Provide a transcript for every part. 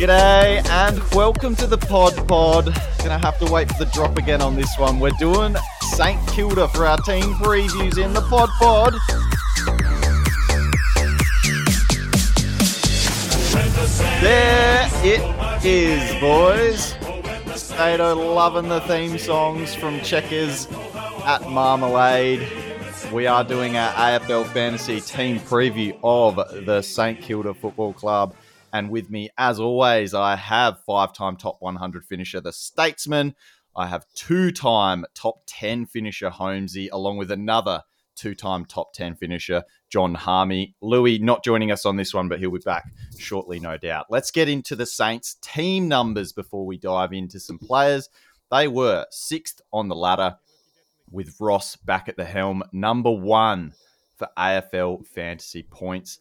G'day and welcome to the Pod Pod. Gonna have to wait for the drop again on this one. We're doing St Kilda for our team previews in the Pod Pod. There it is, boys. Stato loving the theme songs from Checkers at Marmalade. We are doing our AFL Fantasy team preview of the St Kilda Football Club. And with me, as always, I have five time top 100 finisher, the Statesman. I have two time top 10 finisher, Holmesy, along with another two time top 10 finisher, Jon Harmey. Lewy not joining us on this one, but he'll be back shortly, no doubt. Let's get into the Saints team numbers before we dive into some players. They were sixth on the ladder with Ross back at the helm, number one for AFL fantasy points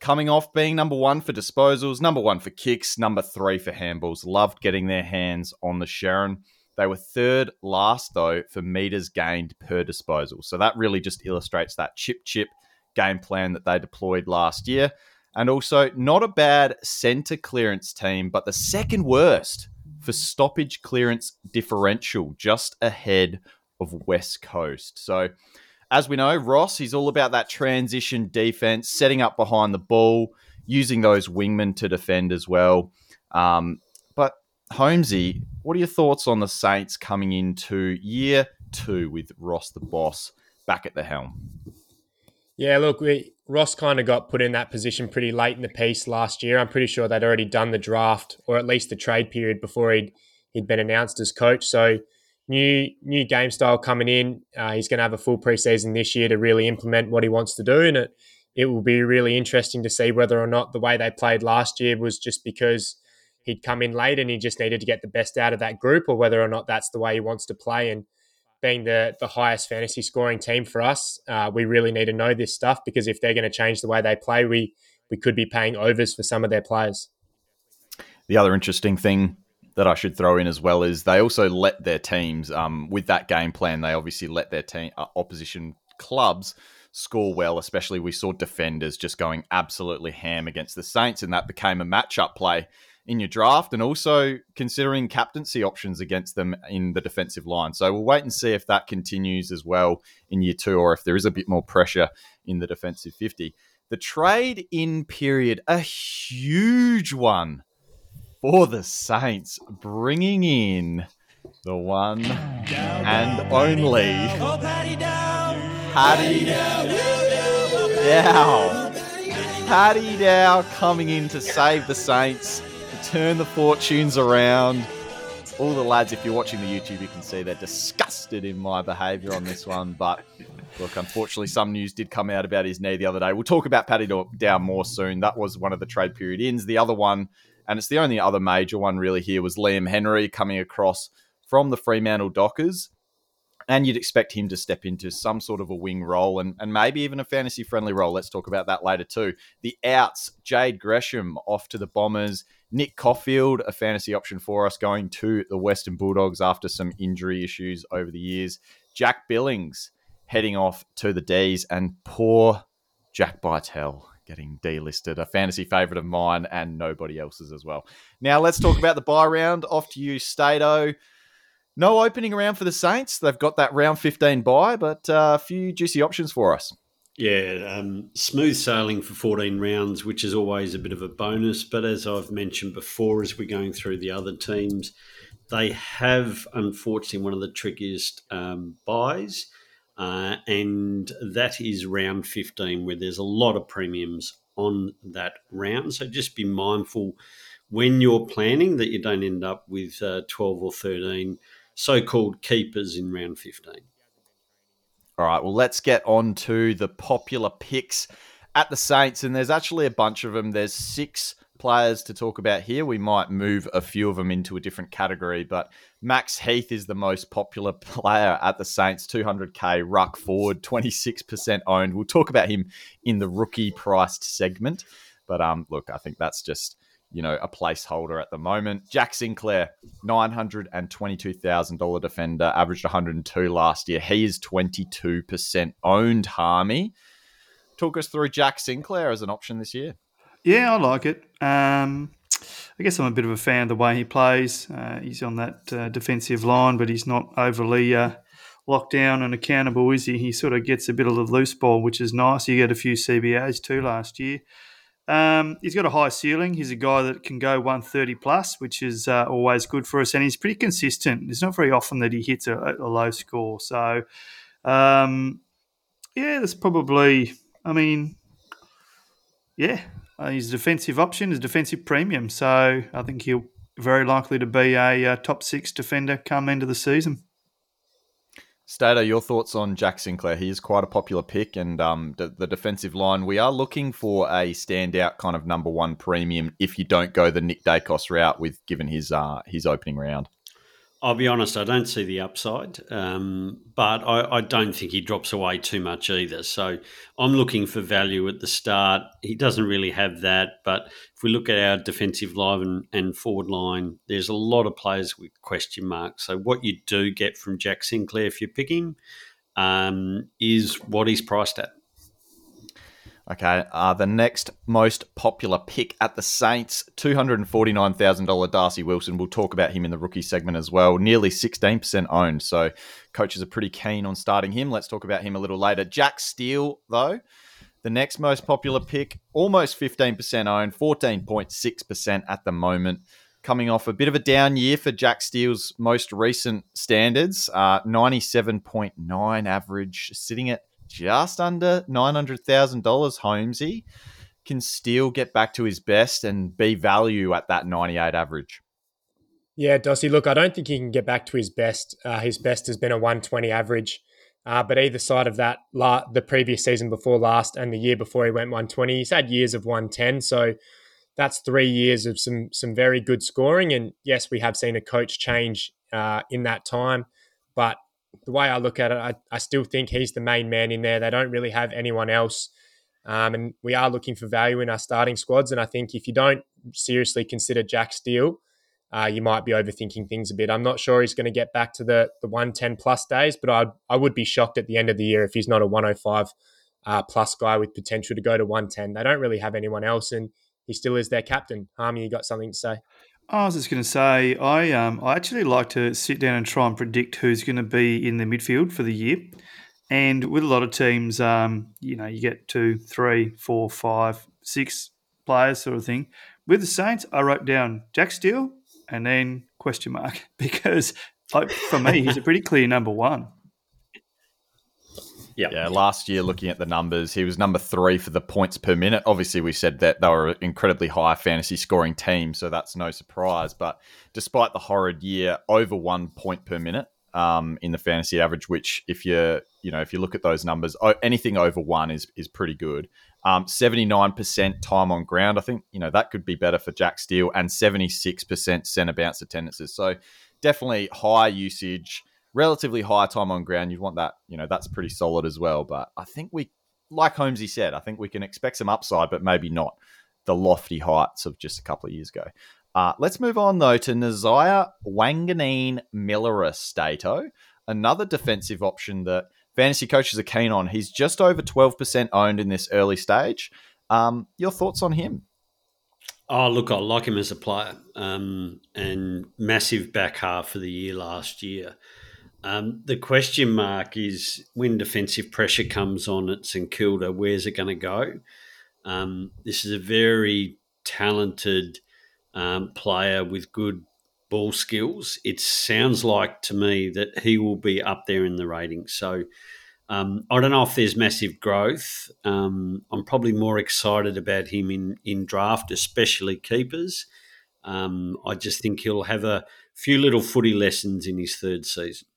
coming off being number one for disposals, number one for kicks, number three for handballs. Loved getting their hands on the Sherrin. They were third last, though, for meters gained per disposal. So that really just illustrates that chip chip game plan that they deployed last year. And also, not a bad center clearance team, but the second worst for stoppage clearance differential, just ahead of West Coast. So, as we know, Ross, he's all about that transition defense, setting up behind the ball, using those wingmen to defend as well. Um, but Holmesy, what are your thoughts on the Saints coming into year two with Ross the boss back at the helm? Yeah, look, we, Ross kind of got put in that position pretty late in the piece last year. I'm pretty sure they'd already done the draft or at least the trade period before he'd he'd been announced as coach. So new new game style coming in. Uh, he's going to have a full preseason this year to really implement what he wants to do, and it it will be really interesting to see whether or not the way they played last year was just because he'd come in late and he just needed to get the best out of that group, or whether or not that's the way he wants to play. And being the the highest fantasy scoring team for us, uh, we really need to know this stuff because if they're going to change the way they play, we we could be paying overs for some of their players. The other interesting thing that I should throw in as well is they also let their teams um, with that game plan. They obviously let their team uh, opposition clubs score well. Especially we saw defenders just going absolutely ham against the Saints, and that became a matchup play in your draft, and also considering captaincy options against them in the defensive line. So we'll wait and see if that continues as well in year two, or if there is a bit more pressure in the defensive fifty. The trade in period, a huge one for the Saints, bringing in the one and only Paddy Dow. Paddy Dow coming in to save the Saints, to turn the fortunes around. All the lads, if you're watching the YouTube, you can see they're disgusted in my behaviour on this one. But look, unfortunately, some news did come out about his knee the other day. We'll talk about Paddy Dow more soon. That was one of the trade period ins. The other one and it's the only other major one really here was Liam Henry coming across from the Fremantle Dockers. And you'd expect him to step into some sort of a wing role and, and maybe even a fantasy friendly role. Let's talk about that later too. The outs, Jade Gresham off to the Bombers. Nick Coffield, a fantasy option for us, going to the Western Bulldogs after some injury issues over the years. Jack Billings heading off to the D's, and poor Jack Bytel getting delisted, a fantasy favourite of mine and nobody else's as well. Now let's talk about the buy round. Off to you, Stato. No opening round for the Saints. They've got that round 15 buy, but uh, a few juicy options for us. Yeah, um, smooth sailing for 14 rounds, which is always a bit of a bonus. But as I've mentioned before, as we're going through the other teams, they have unfortunately one of the trickiest um, buys. Uh, and that is round 15, where there's a lot of premiums on that round. So just be mindful when you're planning that you don't end up with uh, 12 or 13 so called keepers in round 15. All right, well, let's get on to the popular picks at the Saints. And there's actually a bunch of them. There's six players to talk about here. We might move a few of them into a different category, but Max Heath is the most popular player at the Saints, 200k ruck forward, 26% owned. We'll talk about him in the rookie priced segment. But um, look, I think that's just you know a placeholder at the moment. Jack Sinclair, nine hundred and twenty-two thousand dollar defender, averaged one hundred and two last year. He is twenty-two percent owned. Harmey, talk us through Jack Sinclair as an option this year. Yeah, I like it. Um, I guess I'm a bit of a fan of the way he plays. Uh, he's on that uh, defensive line, but he's not overly uh, locked down and accountable, is he? He sort of gets a bit of the loose ball, which is nice. He got a few CBAs too last year. Um, he's got a high ceiling. He's a guy that can go 130 plus, which is uh, always good for us. And he's pretty consistent. It's not very often that he hits a, a low score. So, um, yeah, that's probably, I mean, yeah, uh, he's a defensive option, a defensive premium. So I think he'll very likely to be a, uh, top six defender come end of the season. Stato, your thoughts on Jack Sinclair? He is quite a popular pick, and um, the, the, defensive line. We are looking for a standout kind of number one premium. If you don't go the Nick Daicos route with given his uh, his opening round. I'll be honest, I don't see the upside, um, but I, I, don't think he drops away too much either. So I'm looking for value at the start. He doesn't really have that, but if we look at our defensive line and, and forward line, there's a lot of players with question marks. So what you do get from Jack Sinclair if you pick him um, is what he's priced at. Okay, uh, the next most popular pick at the Saints, $249,000 Darcy Wilson. We'll talk about him in the rookie segment as well. Nearly 16% owned, so coaches are pretty keen on starting him. Let's talk about him a little later. Jack Steele, though, the next most popular pick, almost 15% owned, 14.6% at the moment. Coming off a bit of a down year for Jack Steele's most recent standards, uh, 97.9 average, sitting at just under $900,000, Holmesy can still get back to his best and be value at that 98 average. Yeah, Dossie, look, I don't think he can get back to his best. Uh, his best has been a 120 average. Uh, but either side of that, la- the previous season before last and the year before he went 120, he's had years of 110. So that's three years of some some very good scoring. And yes, we have seen a coach change uh, in that time, but the way I look at it, I, I still think he's the main man in there. They don't really have anyone else. Um, and we are looking for value in our starting squads. And I think if you don't seriously consider Jack Steele, uh, you might be overthinking things a bit. I'm not sure he's going to get back to the the 110 plus days, but I I would be shocked at the end of the year if he's not a 105 uh, plus guy with potential to go to 110. They don't really have anyone else, and he still is their captain. Harmey, you got something to say? I was just going to say, I um, I actually like to sit down and try and predict who's going to be in the midfield for the year. And with a lot of teams, um, you know, you get two, three, four, five, six players, sort of thing. With the Saints, I wrote down Jack Steele and then question mark because, like, for me, he's a pretty clear number one. Yep. Yeah, last year, looking at the numbers, he was number three for the points per minute. Obviously, we said that they were an incredibly high fantasy scoring team, so that's no surprise. But despite the horrid year, over one point per minute um, in the fantasy average, which if you you know if you look at those numbers, anything over one is is pretty good. Seventy nine percent time on ground, I think you know that could be better for Jack Steele, and seventy six percent centre bounce attendances. So definitely high usage relatively high time on ground. You'd want that, you know, that's pretty solid as well. But I think we, like Holmesy said, I think we can expect some upside, but maybe not the lofty heights of just a couple of years ago. Uh, let's move on though to Nasiah Wanganeen Millera Stato, another defensive option that fantasy coaches are keen on. He's just over 12% owned in this early stage. Um, your thoughts on him? Oh, look, I like him as a player um, and massive back half of the year last year. Um, the question mark is when defensive pressure comes on at St Kilda, where's it going to go? Um, this is a very talented um, player with good ball skills. It sounds like to me that he will be up there in the ratings. So um, I don't know if there's massive growth. Um, I'm probably more excited about him in, in draft, especially keepers. Um, I just think he'll have a few little footy lessons in his third season.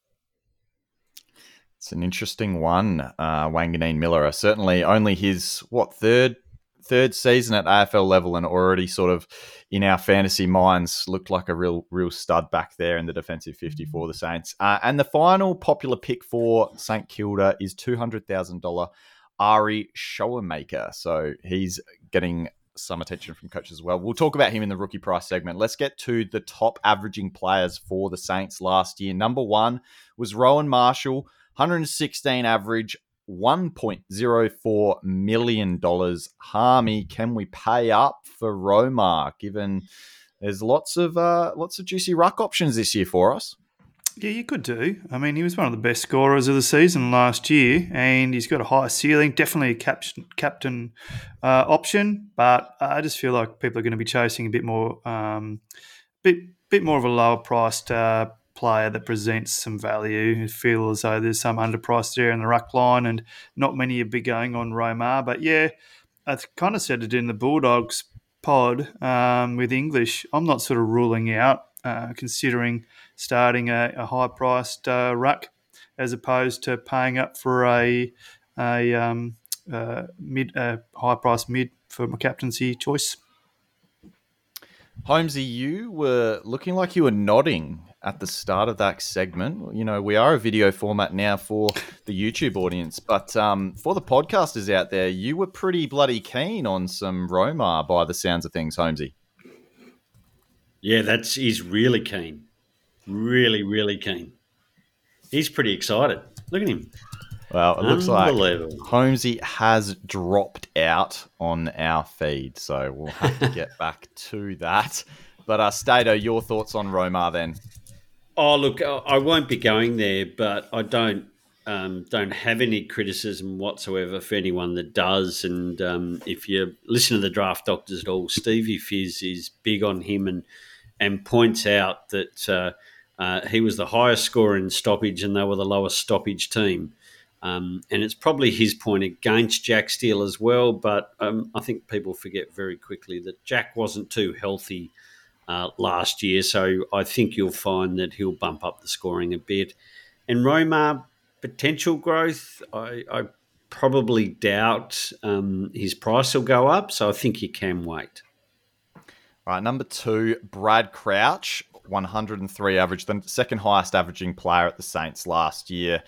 It's an interesting one, uh, Wanganeen Miller. Certainly, only his what third third season at AFL level, and already sort of in our fantasy minds looked like a real real stud back there in the defensive fifty for the Saints. Uh, and the final popular pick for St Kilda is two hundred thousand dollar Ari Schoenmaker. So he's getting some attention from coaches as well. We'll talk about him in the rookie price segment. Let's get to the top averaging players for the Saints last year. Number one was Rowan Marshall 116 average, $1.04 million. Harmey, can we pay up for Romar given there's lots of uh, lots of juicy ruck options this year for us? Yeah, you could do. I mean, he was one of the best scorers of the season last year, and he's got a high ceiling. Definitely a cap- captain uh, option, but I just feel like people are going to be chasing a bit more, um, bit bit more of a lower priced uh, player that presents some value. I feel as though there's some underpriced there in the ruck line, and not many would be going on Romar. But yeah, I kind of said it in the Bulldogs pod um, with English. I'm not sort of ruling out uh, considering starting a, a high priced uh, ruck as opposed to paying up for a a um, uh, mid high priced mid for my captaincy choice. Holmesy, you were looking like you were nodding at the start of that segment. You know, we are a video format now for the YouTube audience, but um, for the podcasters out there, you were pretty bloody keen on some Romar by the sounds of things, Holmesy. Yeah, that's he's really keen, really, really keen. He's pretty excited. Look at him. Well, it looks like Holmesy has dropped out on our feed, so we'll have to get back to that. But uh, Stato, your thoughts on Romar then? Oh, look, I won't be going there, but I don't um, don't have any criticism whatsoever for anyone that does. And um, if you listen to the draft doctors at all, Stevie Fizz is big on him and and points out that uh, uh, he was the highest scorer in stoppage and they were the lowest stoppage team. Um, and it's probably his point against Jack Steele as well. But um, I think people forget very quickly that Jack wasn't too healthy uh, last year. So I think you'll find that he'll bump up the scoring a bit. And Romar, potential growth, I, I probably doubt um, his price will go up. So I think you can wait. Right, number two, Brad Crouch, 103 average, the second highest averaging player at the Saints last year.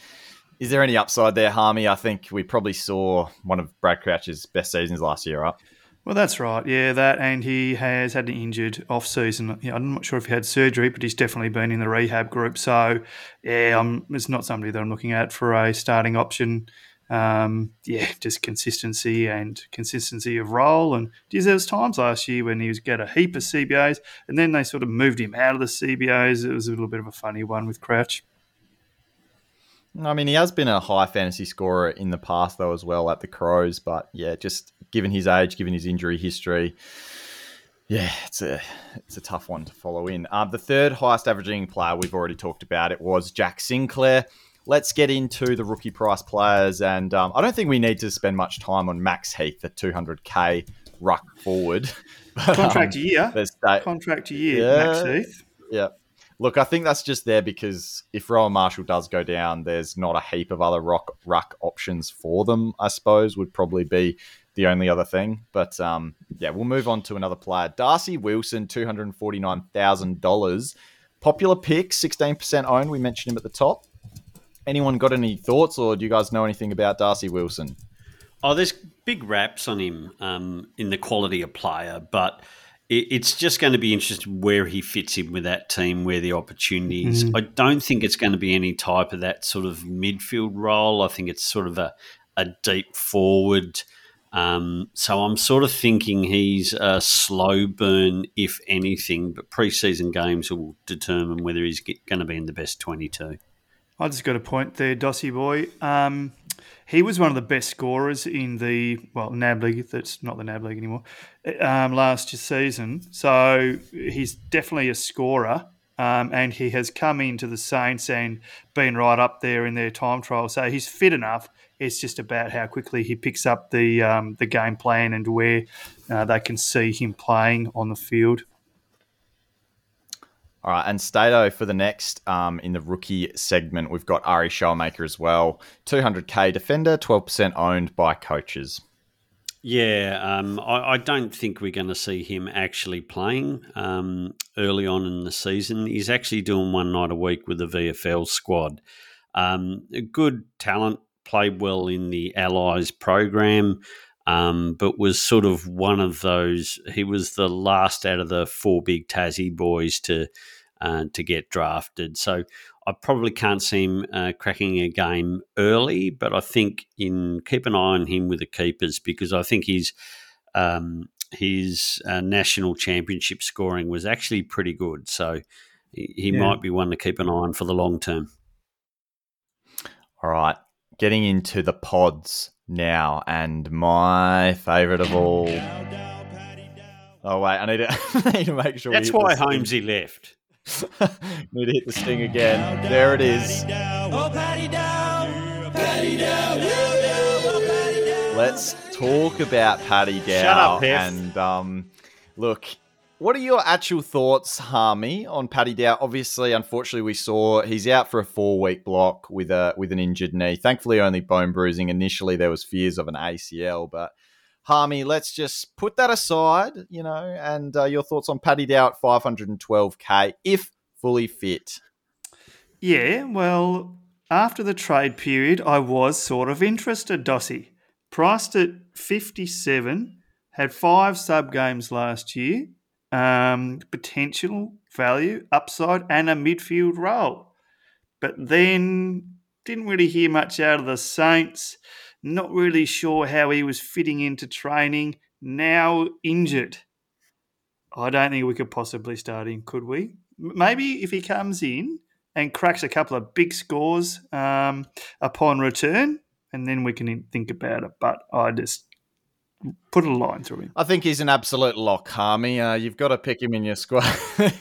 Is there any upside there, Harmey? I think we probably saw one of Brad Crouch's best seasons last year, right? Well, that's right. Yeah, that, and he has had an injured off season. Yeah, I'm not sure if he had surgery, but he's definitely been in the rehab group. So, yeah, I'm, it's not somebody that I'm looking at for a starting option. Um, yeah, just consistency and consistency of role. And geez, there was times last year when he was get a heap of CBAs, and then they sort of moved him out of the CBAs. It was a little bit of a funny one with Crouch. I mean, he has been a high fantasy scorer in the past, though, as well at the Crows. But yeah, just given his age, given his injury history, yeah, it's a it's a tough one to follow in. Um, the third highest averaging player we've already talked about it was Jack Sinclair. Let's get into the rookie price players, and um, I don't think we need to spend much time on Max Heath the 200k ruck forward. Contract um, year. Contract a year. Yeah, Max Heath. Yeah. Look, I think that's just there because if Rowan Marshall does go down, there's not a heap of other rock ruck options for them. I suppose would probably be the only other thing. But um, yeah, we'll move on to another player. Darcy Wilson, two hundred forty nine thousand dollars. Popular pick, sixteen percent owned. We mentioned him at the top. Anyone got any thoughts, or do you guys know anything about Darcy Wilson? Oh, there's big raps on him um, in the quality of player, but it's just going to be interesting where he fits in with that team, where the opportunities. Mm-hmm. I don't think it's going to be any type of that sort of midfield role. I think it's sort of a, a deep forward. Um, so I'm sort of thinking he's a slow burn, if anything, but preseason games will determine whether he's going to be in the best 22. I just got a point there, Dossie boy. Um, he was one of the best scorers in the well NAB league. That's not the NAB league anymore. Um, last season, so he's definitely a scorer. Um, and he has come into the Saints and been right up there in their time trial. So he's fit enough. It's just about how quickly he picks up the um, the game plan and where uh, they can see him playing on the field. All right, and Stato for the next um, in the rookie segment, we've got Ari Schoenmaker as well. 200k defender, 12% owned by coaches. Yeah, um, I, I, don't think we're going to see him actually playing um, early on in the season. He's actually doing one night a week with the VFL squad. Um, good talent, played well in the Allies program, um, but was sort of one of those. He was the last out of the four big Tassie boys to uh, to get drafted. So I probably can't see him uh, cracking a game early, but I think in keep an eye on him with the keepers because I think he's um, his uh, national championship scoring was actually pretty good. So he, he yeah. might be one to keep an eye on for the long term. All right, getting into the pods now, and my favourite of all. Oh wait, I need to, I need to make sure. That's why Holmesy left. need to hit the sting again. There it is. Let's talk about Paddy Dow. Shut up, And um, look, what are your actual thoughts, Harmey, on Paddy Dow? Obviously, unfortunately, we saw he's out for a four-week block with a with an injured knee. Thankfully, only bone bruising. Initially, there was fears of an ACL, but Harmey, let's just put that aside, you know, and uh, your thoughts on Paddy Dow at 512k if fully fit. Yeah, well, after the trade period, I was sort of interested, Dossie. Priced at 57, had five sub games last year um, potential value, upside, and a midfield role. But then didn't really hear much out of the Saints. Not really sure how he was fitting into training. Now injured. I don't think we could possibly start him, could we? Maybe if he comes in and cracks a couple of big scores um, upon return, and then we can think about it. But I just put a line through him. I think he's an absolute lock, Harmey. Uh, you've got to pick him in your squad.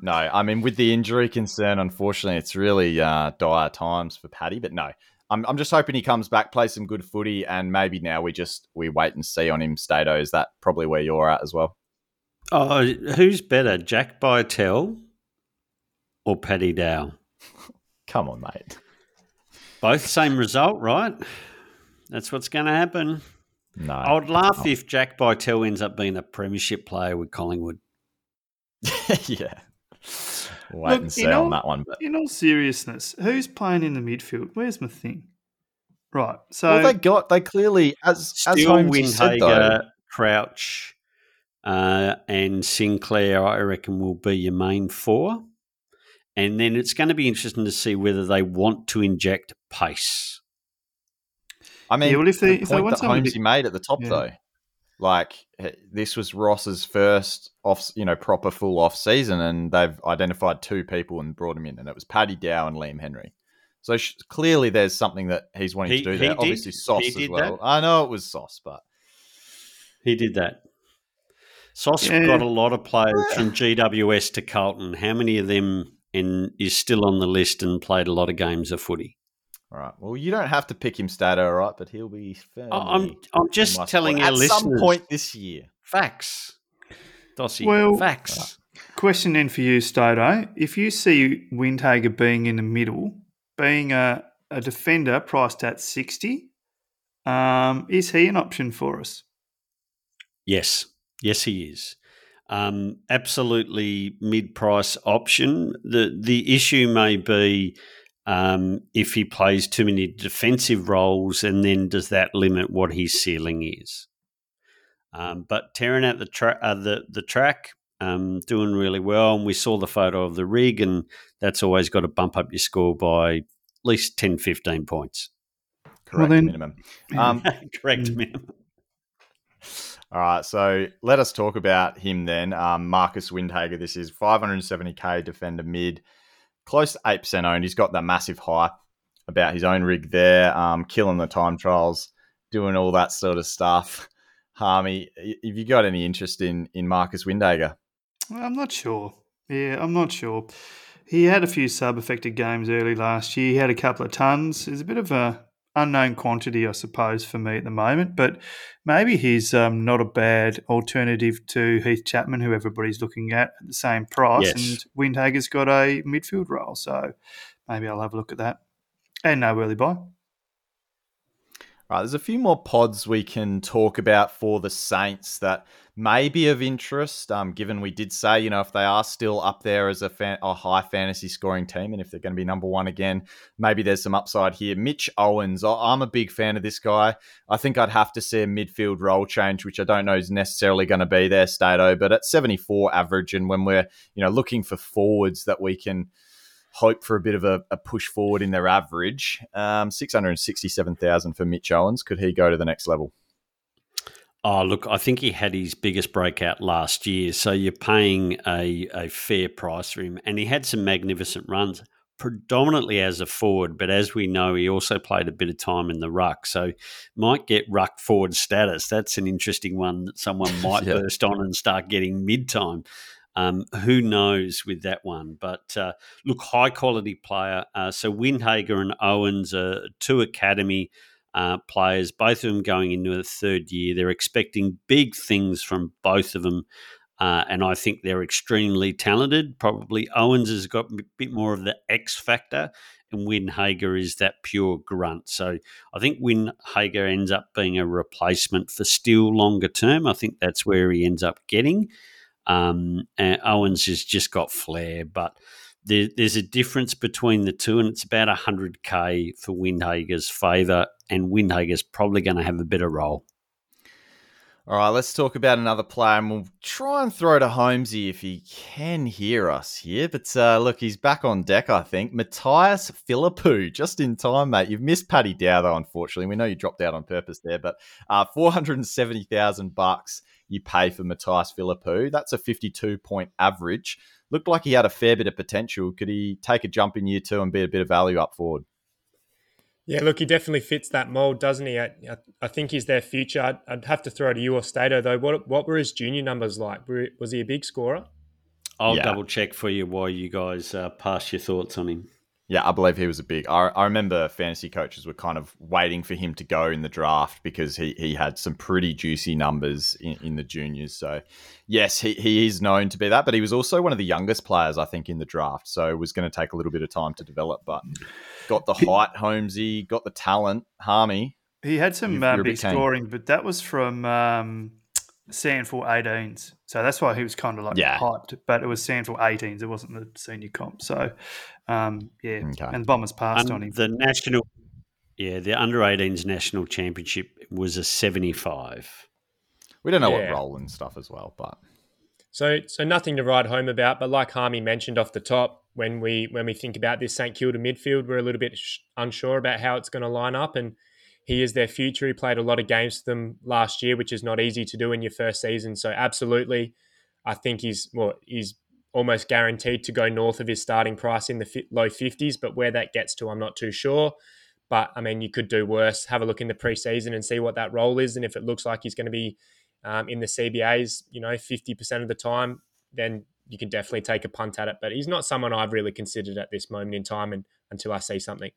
no, I mean with the injury concern, unfortunately, it's really uh, dire times for Paddy. But no, I'm, I'm just hoping he comes back, plays some good footy, and maybe now we just we wait and see on him. Stato, is that probably where you're at as well? Oh, who's better, Jack Bytel or Paddy Dow? Come on, mate. Both same result, right? That's what's going to happen. No. I would laugh if Jack Bytel ends up being a premiership player with Collingwood. yeah. Wait Look, and see all, on that one. But. In all seriousness, who's playing in the midfield? Where's my thing? Right. So well, they got they clearly as still as Windhager, Crouch, uh, and Sinclair. I reckon will be your main four, and then it's going to be interesting to see whether they want to inject pace. I mean, yeah, well, if they, the if point that Holmesy to... made at the top, yeah. though, like this was Ross's first off, you know, proper full off season, and they've identified two people and brought him in, and it was Paddy Dow and Liam Henry. So sh- clearly, there's something that he's wanting he, to do there. Did. Obviously, Sauce as well. That. I know it was Sauce, but he did that. Sauce yeah. got a lot of players from GWS to Carlton. How many of them in, is still on the list and played a lot of games of footy? All right. Well, you don't have to pick him Stato, all right? But he'll be. I'm I'm just telling you, at listeners, some point this year. Facts. Dossie, well, facts. Right. Question then for you, Stato. If you see Windhager being in the middle, being a, a defender priced at 60, um, is he an option for us? Yes. Yes, he is. Um, absolutely mid price option. The the issue may be um, if he plays too many defensive roles, and then does that limit what his ceiling is? Um, but tearing out the, tra- uh, the the track, um, doing really well, and we saw the photo of the rig, and that's always got to bump up your score by at least 10, 15 points. Correct well then, minimum. Um, correct mm. minimum. All right, so let us talk about him then. Um, Marcus Windhager, this is 570k defender mid close to 8% owned. He's got that massive hype about his own rig there, um, killing the time trials, doing all that sort of stuff. Harmey, have you got any interest in, in Marcus Windhager? I'm not sure. Yeah, I'm not sure. He had a few sub affected games early last year. He had a couple of tons. He's a bit of a unknown quantity, I suppose, for me at the moment. But maybe he's um, not a bad alternative to Heath Chapman, who everybody's looking at at the same price. Yes. And Windhager's got a midfield role, so maybe I'll have a look at that. And no early buy. Right, there's a few more pods we can talk about for the Saints that may be of interest, um, given we did say, you know, if they are still up there as a, fan- a high fantasy scoring team and if they're going to be number one again, maybe there's some upside here. Mitch Owens, I'm a big fan of this guy. I think I'd have to see a midfield role change, which I don't know is necessarily going to be there, Stato, but at 74 average, and when we're, you know, looking for forwards that we can – hope for a bit of a, a push forward in their average. Um, 667,000 for Mitch Owens. Could he go to the next level? Oh, look, I think he had his biggest breakout last year. So you're paying a, a fair price for him. And he had some magnificent runs, predominantly as a forward. But as we know, he also played a bit of time in the ruck. So might get ruck forward status. That's an interesting one that someone might yeah. burst on and start getting mid time. Um, who knows with that one? But uh, look, high quality player. Uh, so Windhager and Owens are two academy uh, players, both of them going into a third year. They're expecting big things from both of them. Uh, and I think they're extremely talented. Probably Owens has got a bit more of the X factor, and Windhager is that pure grunt. So I think Windhager ends up being a replacement for Steele longer term. I think that's where he ends up getting. Um, Owens has just got flair, but there, there's a difference between the two, and it's about 100k for Windhager's favour, and Windhager's probably going to have a better role. All right, let's talk about another player, and we'll try and throw to Holmesy if he can hear us here. But uh, look, he's back on deck, I think. Mattaes Phillipou, just in time, mate. You've missed Paddy Dow, though, unfortunately. We know you dropped out on purpose there, but uh, 470,000 bucks you pay for Mattaes Phillipou. That's a 52 point average. Looked like he had a fair bit of potential. Could he take a jump in year two and be a bit of value up forward? Yeah, look, he definitely fits that mold, doesn't he? I, I think he's their future. I'd, I'd, have to throw to you or Stato, though. What, what were his junior numbers like? Was he a big scorer? I'll yeah. double check for you while you guys uh, pass your thoughts on him. Yeah, I believe he was a big. I, I remember fantasy coaches were kind of waiting for him to go in the draft because he, he had some pretty juicy numbers in, in the juniors. So, yes, he, he is known to be that, but he was also one of the youngest players, I think, in the draft. So, it was going to take a little bit of time to develop, but got the height, Holmesy, got the talent, Harmey. He had some uh, big scoring, but that was from um, SANFL 18s. So that's why he was kind of like yeah. hyped, but it was SANFL 18s. It wasn't the senior comp. So, um, yeah. Okay. And the Bombers passed um, on him. The national, yeah, the under 18s national championship was a 75. We don't know yeah. what role and stuff as well, but. So, so nothing to write home about, but like Harmey mentioned off the top, when we when we think about this St Kilda midfield, we're a little bit sh- unsure about how it's going to line up, and he is their future. He played a lot of games for them last year, which is not easy to do in your first season. So absolutely, I think he's well, he's almost guaranteed to go north of his starting price in the low 50s. But where that gets to, I'm not too sure. But I mean, you could do worse. Have a look in the preseason and see what that role is, and if it looks like he's going to be um, in the CBAs, you know, 50% of the time, then you can definitely take a punt at it. But he's not someone I've really considered at this moment in time, and until I see something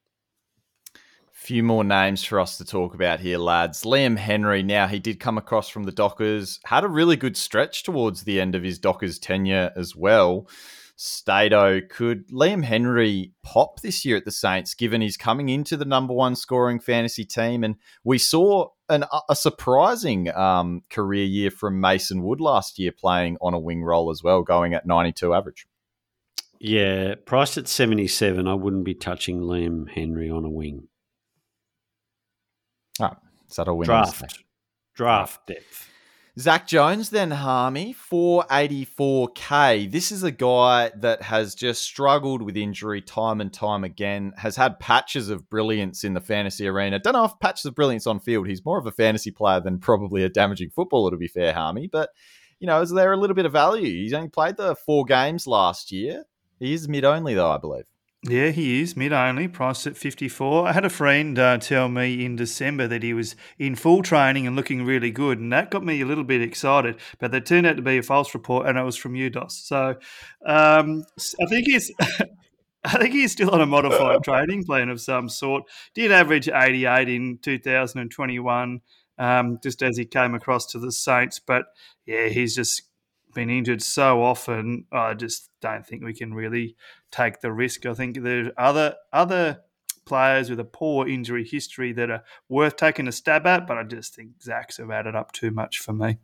few more names for us to talk about here, lads. Liam Henry, now he did come across from the Dockers, had a really good stretch towards the end of his Dockers tenure as well. Stato, could Liam Henry pop this year at the Saints, given he's coming into the number one scoring fantasy team? And we saw an, a surprising um, career year from Mason Wood last year, playing on a wing role as well, going at 92 average. Yeah, priced at 77, I wouldn't be touching Liam Henry on a wing. Ah, oh, is that a win? Draft. Draft ah. depth. Zach Jones, then Harmey, 484k. This is a guy that has just struggled with injury time and time again, has had patches of brilliance in the fantasy arena. Don't know if patches of brilliance on field. He's more of a fantasy player than probably a damaging footballer, to be fair, Harmey. But, you know, is there a little bit of value? He's only played the four games last year. He is mid only, though, I believe. Yeah, he is mid only, priced at 54. I had a friend uh, tell me in December that he was in full training and looking really good, and that got me a little bit excited. But that turned out to be a false report, and it was from UDOS. So um, I think he's. I think he's still on a modified training plan of some sort. Did average 88 in 2021, um, just as he came across to the Saints. But yeah, he's just been injured so often. I just don't think we can really take the risk. I think there are other other players with a poor injury history that are worth taking a stab at, but I just think Zach's have added up too much for me.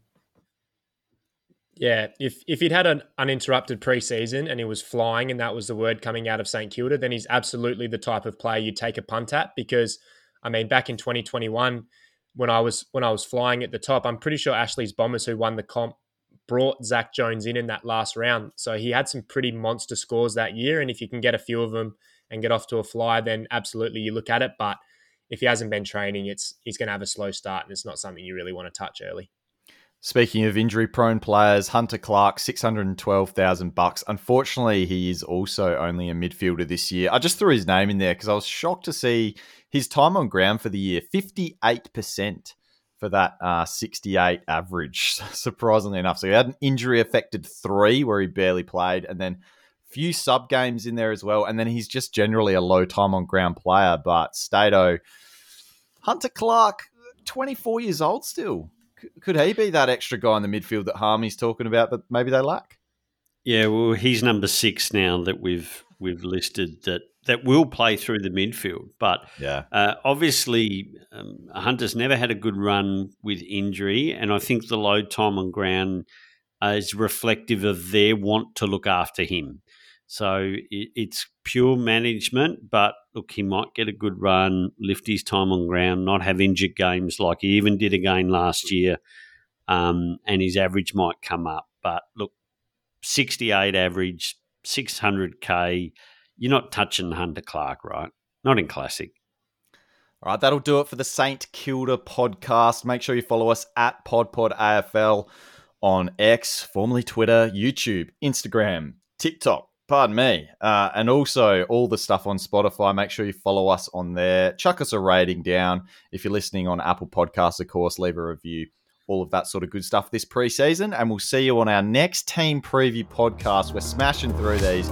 Yeah, if if he'd had an uninterrupted preseason and he was flying and that was the word coming out of St Kilda, then he's absolutely the type of player you'd take a punt at because I mean back in 2021 when I was when I was flying at the top, I'm pretty sure Ashley's Bombers who won the comp brought Zach Jones in in that last round. So he had some pretty monster scores that year and if you can get a few of them and get off to a fly, then absolutely you look at it, but if he hasn't been training, it's he's going to have a slow start and it's not something you really want to touch early. Speaking of injury-prone players, Hunter Clark, six hundred and twelve thousand bucks. Unfortunately, he is also only a midfielder this year. I just threw his name in there because I was shocked to see his time on ground for the year fifty-eight percent for that uh, sixty-eight average. Surprisingly enough, so he had an injury-affected three where he barely played, and then few sub games in there as well. And then he's just generally a low time on ground player. But Stato, Hunter Clark, twenty-four years old still could he be that extra guy in the midfield that Harmey's talking about that maybe they lack? Yeah, well, he's number six now that we've we've listed that that will play through the midfield. But yeah, uh, obviously, um, Hunter's never had a good run with injury, and I think the low time on ground uh, is reflective of their want to look after him. So it, it's pure management, but look, he might get a good run, lift his time on ground, not have injured games like he even did again last year, um, and his average might come up. But look, 68 average, 600k, you're not touching Hunter Clark, right? Not in Classic. All right, that'll do it for the St Kilda podcast. Make sure you follow us at PodPodAFL on X, formerly Twitter, YouTube, Instagram, TikTok, Pardon me. Uh, and also all the stuff on Spotify. Make sure you follow us on there. Chuck us a rating down. If you're listening on Apple Podcasts, of course, leave a review. All of that sort of good stuff this preseason. And we'll see you on our next team preview podcast. We're smashing through these.